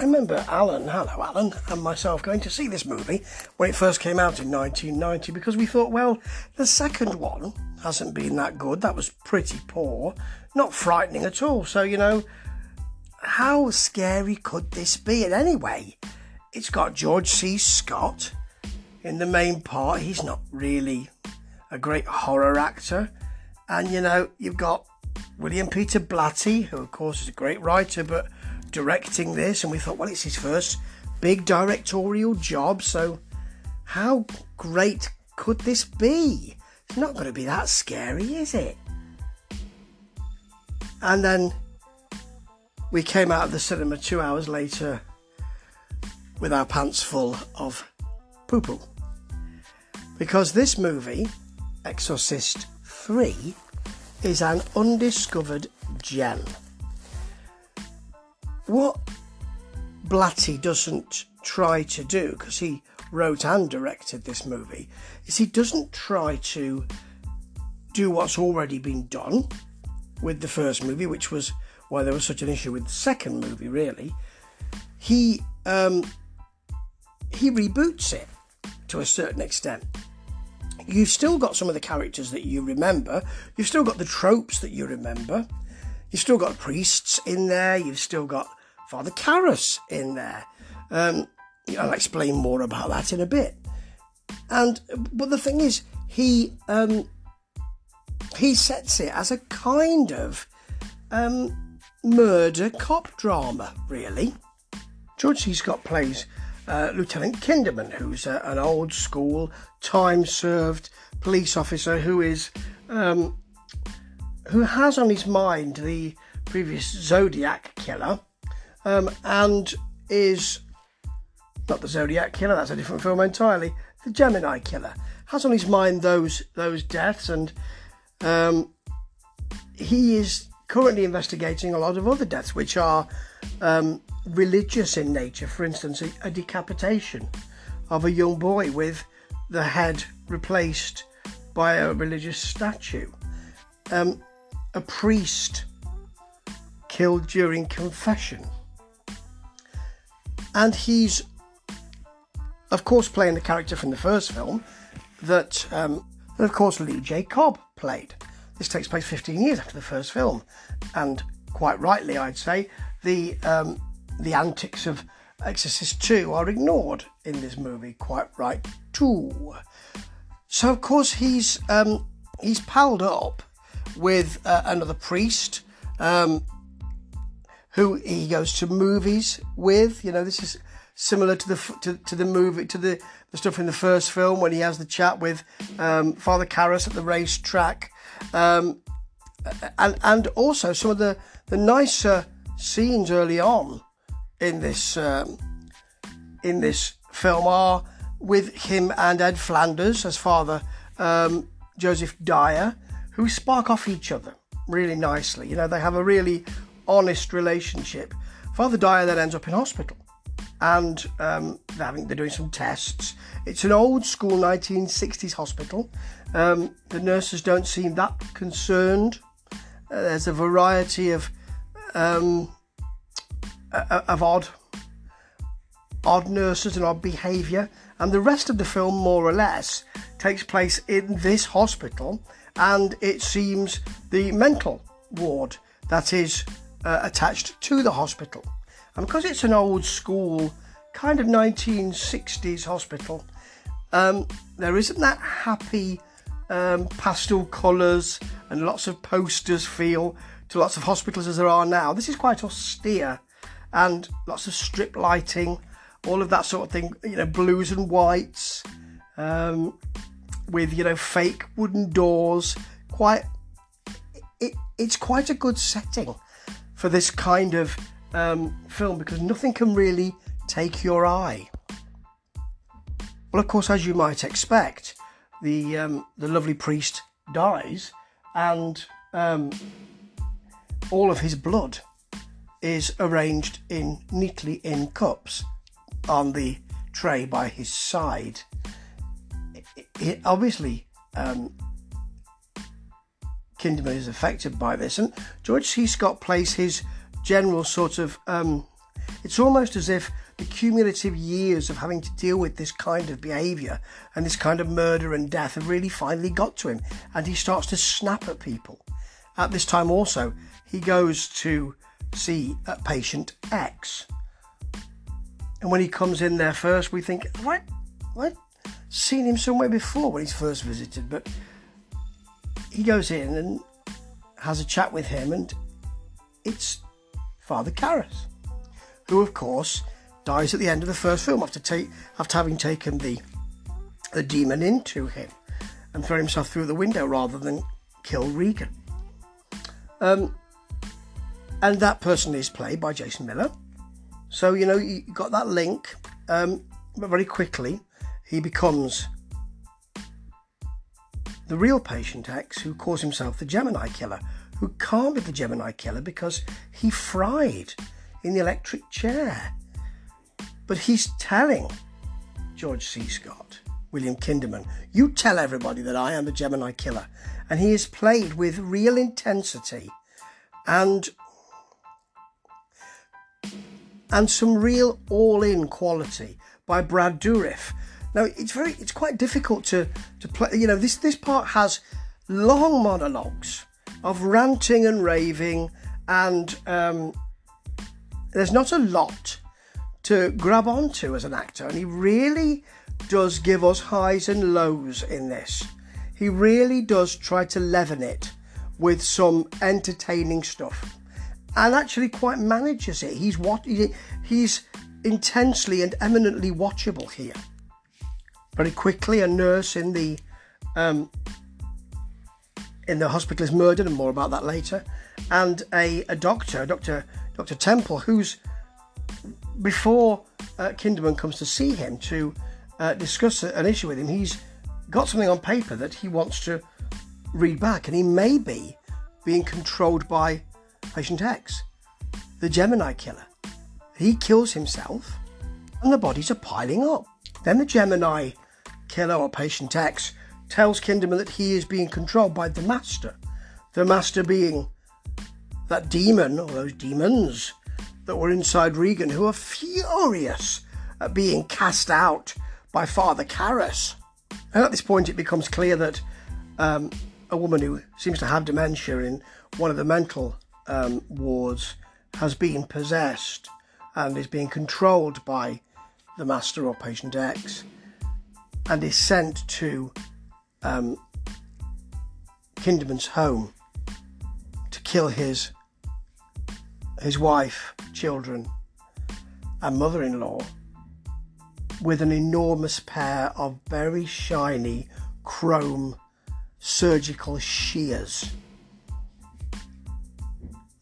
I remember Alan, hello Alan, and myself going to see this movie when it first came out in 1990 because we thought, well, the second one hasn't been that good. That was pretty poor, not frightening at all. So, you know, how scary could this be? And anyway, it's got George C. Scott in the main part. He's not really a great horror actor. And, you know, you've got William Peter Blatty, who, of course, is a great writer, but directing this. And we thought, well, it's his first big directorial job. So, how great could this be? It's not going to be that scary, is it? And then we came out of the cinema two hours later with our pants full of poo poo. Because this movie, Exorcist 3, is an undiscovered gem. What Blatty doesn't try to do, because he wrote and directed this movie, is he doesn't try to do what's already been done with the first movie, which was why there was such an issue with the second movie, really. He um, he reboots it to a certain extent. You've still got some of the characters that you remember. You've still got the tropes that you remember. You've still got priests in there. You've still got Father Karras in there. Um, I'll explain more about that in a bit. And but the thing is, he um, he sets it as a kind of um, murder cop drama, really. George C. Scott plays uh, Lieutenant Kinderman, who's uh, an old school, time served police officer who is um, who has on his mind the previous Zodiac killer um, and is not the Zodiac killer, that's a different film entirely. The Gemini killer has on his mind those those deaths, and um, he is currently investigating a lot of other deaths, which are um, religious in nature. For instance, a, a decapitation of a young boy with the head replaced by a religious statue, um, a priest killed during confession, and he's, of course, playing the character from the first film that, um, that of course, Lee J. Cobb played. This takes place 15 years after the first film, and quite rightly, I'd say, the um, the antics of Exorcist 2 are ignored in this movie. Quite right too. So of course he's um, he's palled up with uh, another priest um, who he goes to movies with. You know, this is similar to the to, to the movie to the, the stuff in the first film when he has the chat with um, Father Karras at the racetrack, um, and and also some of the the nicer scenes early on in this um, in this film are with him and Ed Flanders as father um, Joseph Dyer, who spark off each other really nicely. You know, they have a really honest relationship. Father Dyer then ends up in hospital, and um, they're, having, they're doing some tests. It's an old school 1960s hospital. Um, the nurses don't seem that concerned. Uh, there's a variety of um, of odd odd nurses and odd behaviour, and the rest of the film, more or less, takes place in this hospital, and it seems the mental ward that is uh, attached to the hospital. And because it's an old school, kind of 1960s hospital, um, there isn't that happy um, pastel colours and lots of posters feel to lots of hospitals as there are now. This is quite austere and lots of strip lighting, all of that sort of thing. You know, blues and whites, um, with you know fake wooden doors. Quite, it, it's quite a good setting for this kind of um, film because nothing can really take your eye. Well, of course, as you might expect, the um, the lovely priest dies, and um, all of his blood is arranged in neatly in cups on the tray by his side. It, it, obviously, um, Kinderman is affected by this, and George C. Scott plays his general sort of um, it's almost as if the cumulative years of having to deal with this kind of behaviour and this kind of murder and death have really finally got to him, and he starts to snap at people. At this time, also, he goes to see patient X. And when he comes in there first, we think, what? What? Seen him somewhere before when he's first visited, but he goes in and has a chat with him, and it's Father Karras, who, of course, dies at the end of the first film after, take, after having taken the, the demon into him and thrown himself through the window rather than kill Regan. Um, and that person is played by Jason Miller. So, you know, you got that link, um, but very quickly he becomes the real patient X who calls himself the Gemini Killer, who can't be the Gemini Killer because he fried in the electric chair. But he's telling George C. Scott, William Kinderman, you tell everybody that I am the Gemini Killer. And he is played with real intensity and and some real all-in quality by Brad Dourif. Now it's very it's quite difficult to to play. You know this this part has long monologues of ranting and raving, and um, there's not a lot to grab onto as an actor, and he really does give us highs and lows in this. He really does try to leaven it with some entertaining stuff and actually quite manages it. He's what he's intensely and eminently watchable here. Very quickly, a nurse in the um, in the hospital is murdered, and more about that later. And a, a doctor, Doctor Doctor Temple, who's before uh, Kinderman comes to see him to uh, discuss an issue with him, he's got something on paper that he wants to read back, and he may be being controlled by Patient X, the Gemini killer. He kills himself, and the bodies are piling up. Then the Gemini killer or Patient X tells Kinderman that he is being controlled by the Master. The Master being that demon or those demons that were inside Regan who are furious at being cast out by Father Karras. And at this point, it becomes clear that um, a woman who seems to have dementia in one of the mental um, wards has been possessed and is being controlled by the master or patient X and is sent to um, Kinderman's home to kill his his wife, children, and mother-in-law with an enormous pair of very shiny chrome surgical shears.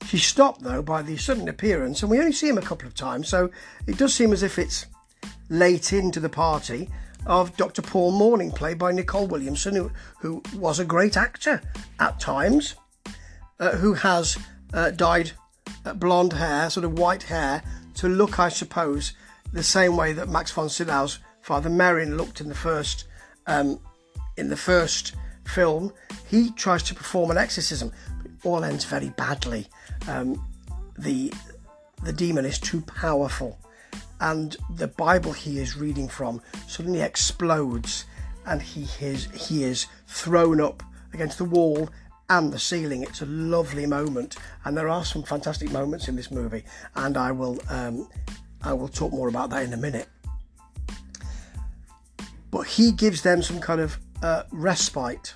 She's stopped though by the sudden appearance, and we only see him a couple of times, so it does seem as if it's late into the party of Dr. Paul Morning, played by Nicol Williamson, who, who was a great actor at times, uh, who has uh, dyed uh, blonde hair, sort of white hair, to look, I suppose, the same way that Max von Sydow's Father Merrin looked in the first um, in the first film. He tries to perform an exorcism, but it all ends very badly. Um, the the demon is too powerful and the Bible he is reading from suddenly explodes and he is he is thrown up against the wall and the ceiling. It's a lovely moment, and there are some fantastic moments in this movie, and I will um, I will talk more about that in a minute. But he gives them some kind of uh, respite,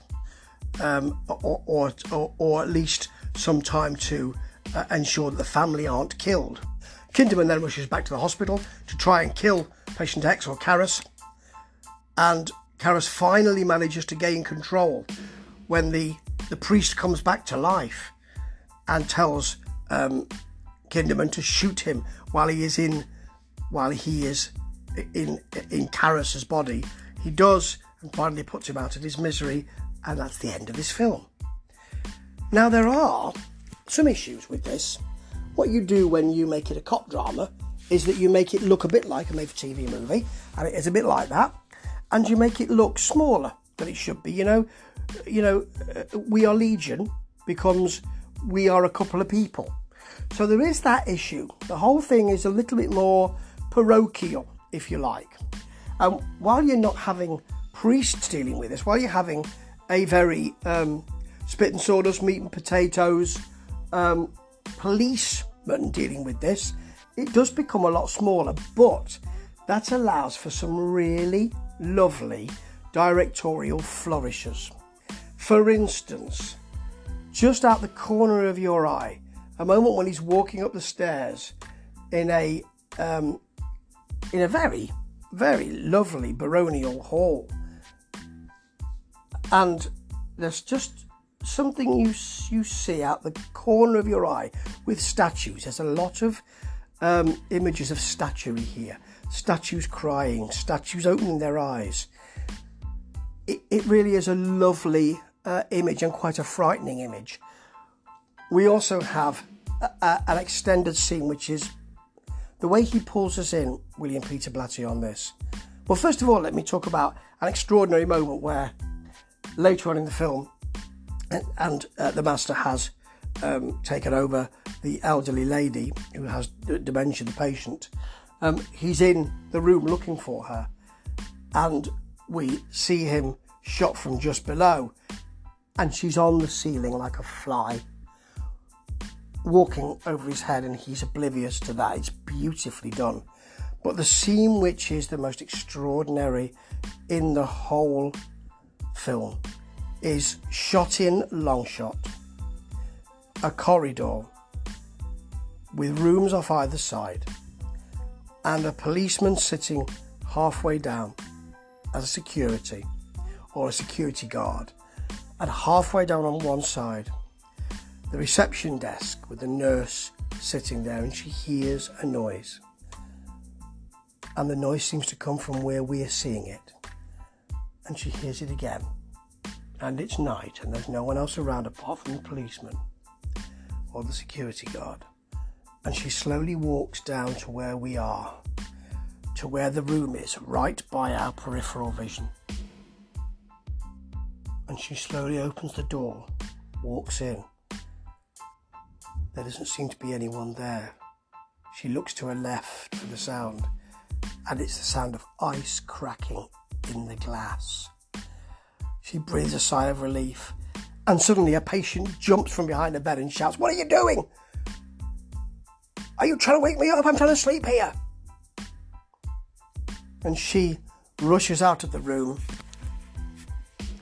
um, or, or, or, or, at least some time to uh, ensure that the family aren't killed. Kinderman then rushes back to the hospital to try and kill patient X or Karras, and Karras finally manages to gain control when the, the priest comes back to life and tells um, Kinderman to shoot him while he is in while he is in in Karras's body. He does and finally puts him out of his misery, and that's the end of this film. Now there are some issues with this. What you do when you make it a cop drama is that you make it look a bit like a made for TV movie, and it is a bit like that, and you make it look smaller than it should be. You know, you know, uh, we are Legion becomes we are a couple of people. So there is that issue. The whole thing is a little bit more parochial, if you like. And while you're not having priests dealing with this, while you're having a very um, spit and sawdust, meat and potatoes um, policeman dealing with this, it does become a lot smaller. But that allows for some really lovely directorial flourishes. For instance, just out the corner of your eye, a moment when he's walking up the stairs in a um, in a very very lovely baronial hall, and there's just something you you see out the corner of your eye with statues. There's a lot of um, images of statuary here. Statues crying, statues opening their eyes. It, it really is a lovely uh, image and quite a frightening image. We also have a, a, an extended scene, which is the way he pulls us in, William Peter Blatty, on this. Well, first of all, let me talk about an extraordinary moment where later on in the film, and, uh, the master has um, taken over the elderly lady who has dementia, the patient. Um, he's in the room looking for her, and we see him shot from just below, and she's on the ceiling like a fly, walking over his head, and he's oblivious to that. It's beautifully done. But the scene which is the most extraordinary in the whole film is shot in long shot, a corridor with rooms off either side, and a policeman sitting halfway down as a security or a security guard, and halfway down on one side, the reception desk with the nurse sitting there, and she hears a noise. And the noise seems to come from where we are seeing it. And she hears it again and it's night and there's no one else around apart from the policeman or the security guard. And she slowly walks down to where we are, to where the room is, right by our peripheral vision. And she slowly opens the door, walks in. There doesn't seem to be anyone there. She looks to her left for the sound, and it's the sound of ice cracking in the glass. She breathes a sigh of relief, and suddenly a patient jumps from behind the bed and shouts, What are you doing? Are you trying to wake me up? I'm trying to sleep here. And she rushes out of the room,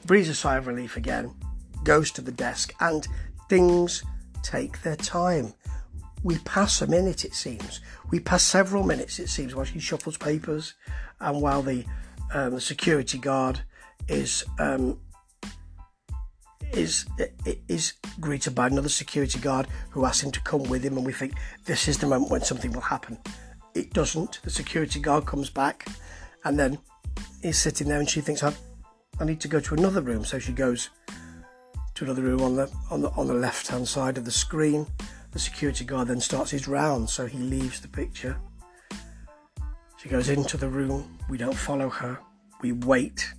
breathes a sigh of relief again, goes to the desk, and things take their time. We pass a minute, it seems. We pass several minutes, it seems, while she shuffles papers and while the, um, the security guard is um, is is greeted by another security guard who asks him to come with him, and we think this is the moment when something will happen. It doesn't. The security guard comes back, and then he's sitting there, and she thinks, "I, I need to go to another room." So she goes to another room on the on the on the left hand side of the screen. The security guard then starts his round, so he leaves the picture. She goes into the room. We don't follow her. We wait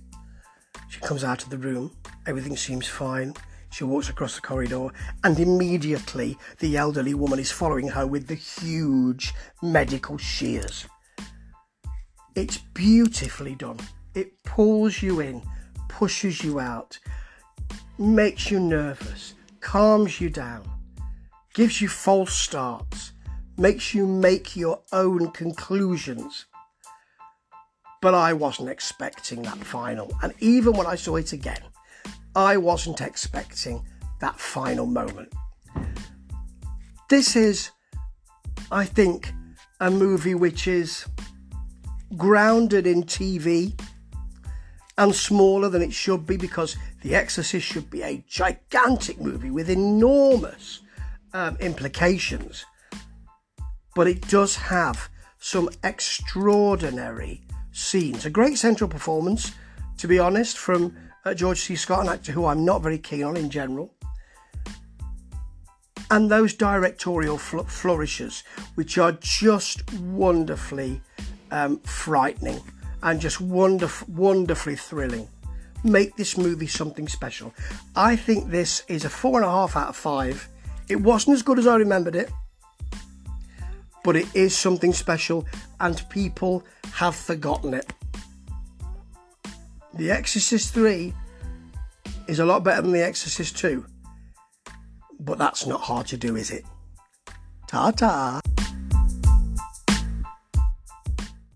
she comes out of the room, everything seems fine. She walks across the corridor, and immediately the elderly woman is following her with the huge medical shears. It's beautifully done. It pulls you in, pushes you out, makes you nervous, calms you down, gives you false starts, makes you make your own conclusions but I wasn't expecting that final. And even when I saw it again, I wasn't expecting that final moment. This is, I think, a movie which is grounded in TV and smaller than it should be because The Exorcist should be a gigantic movie with enormous um, implications. But it does have some extraordinary scenes. A great central performance, to be honest, from uh, George C. Scott, an actor who I'm not very keen on in general. And those directorial fl- flourishes, which are just wonderfully um, frightening and just wonderf- wonderfully thrilling, make this movie something special. I think this is a four and a half out of five. It wasn't as good as I remembered it. But it is something special and people have forgotten it. The Exorcist 3 is a lot better than The Exorcist 2, but that's not hard to do, is it? Ta ta!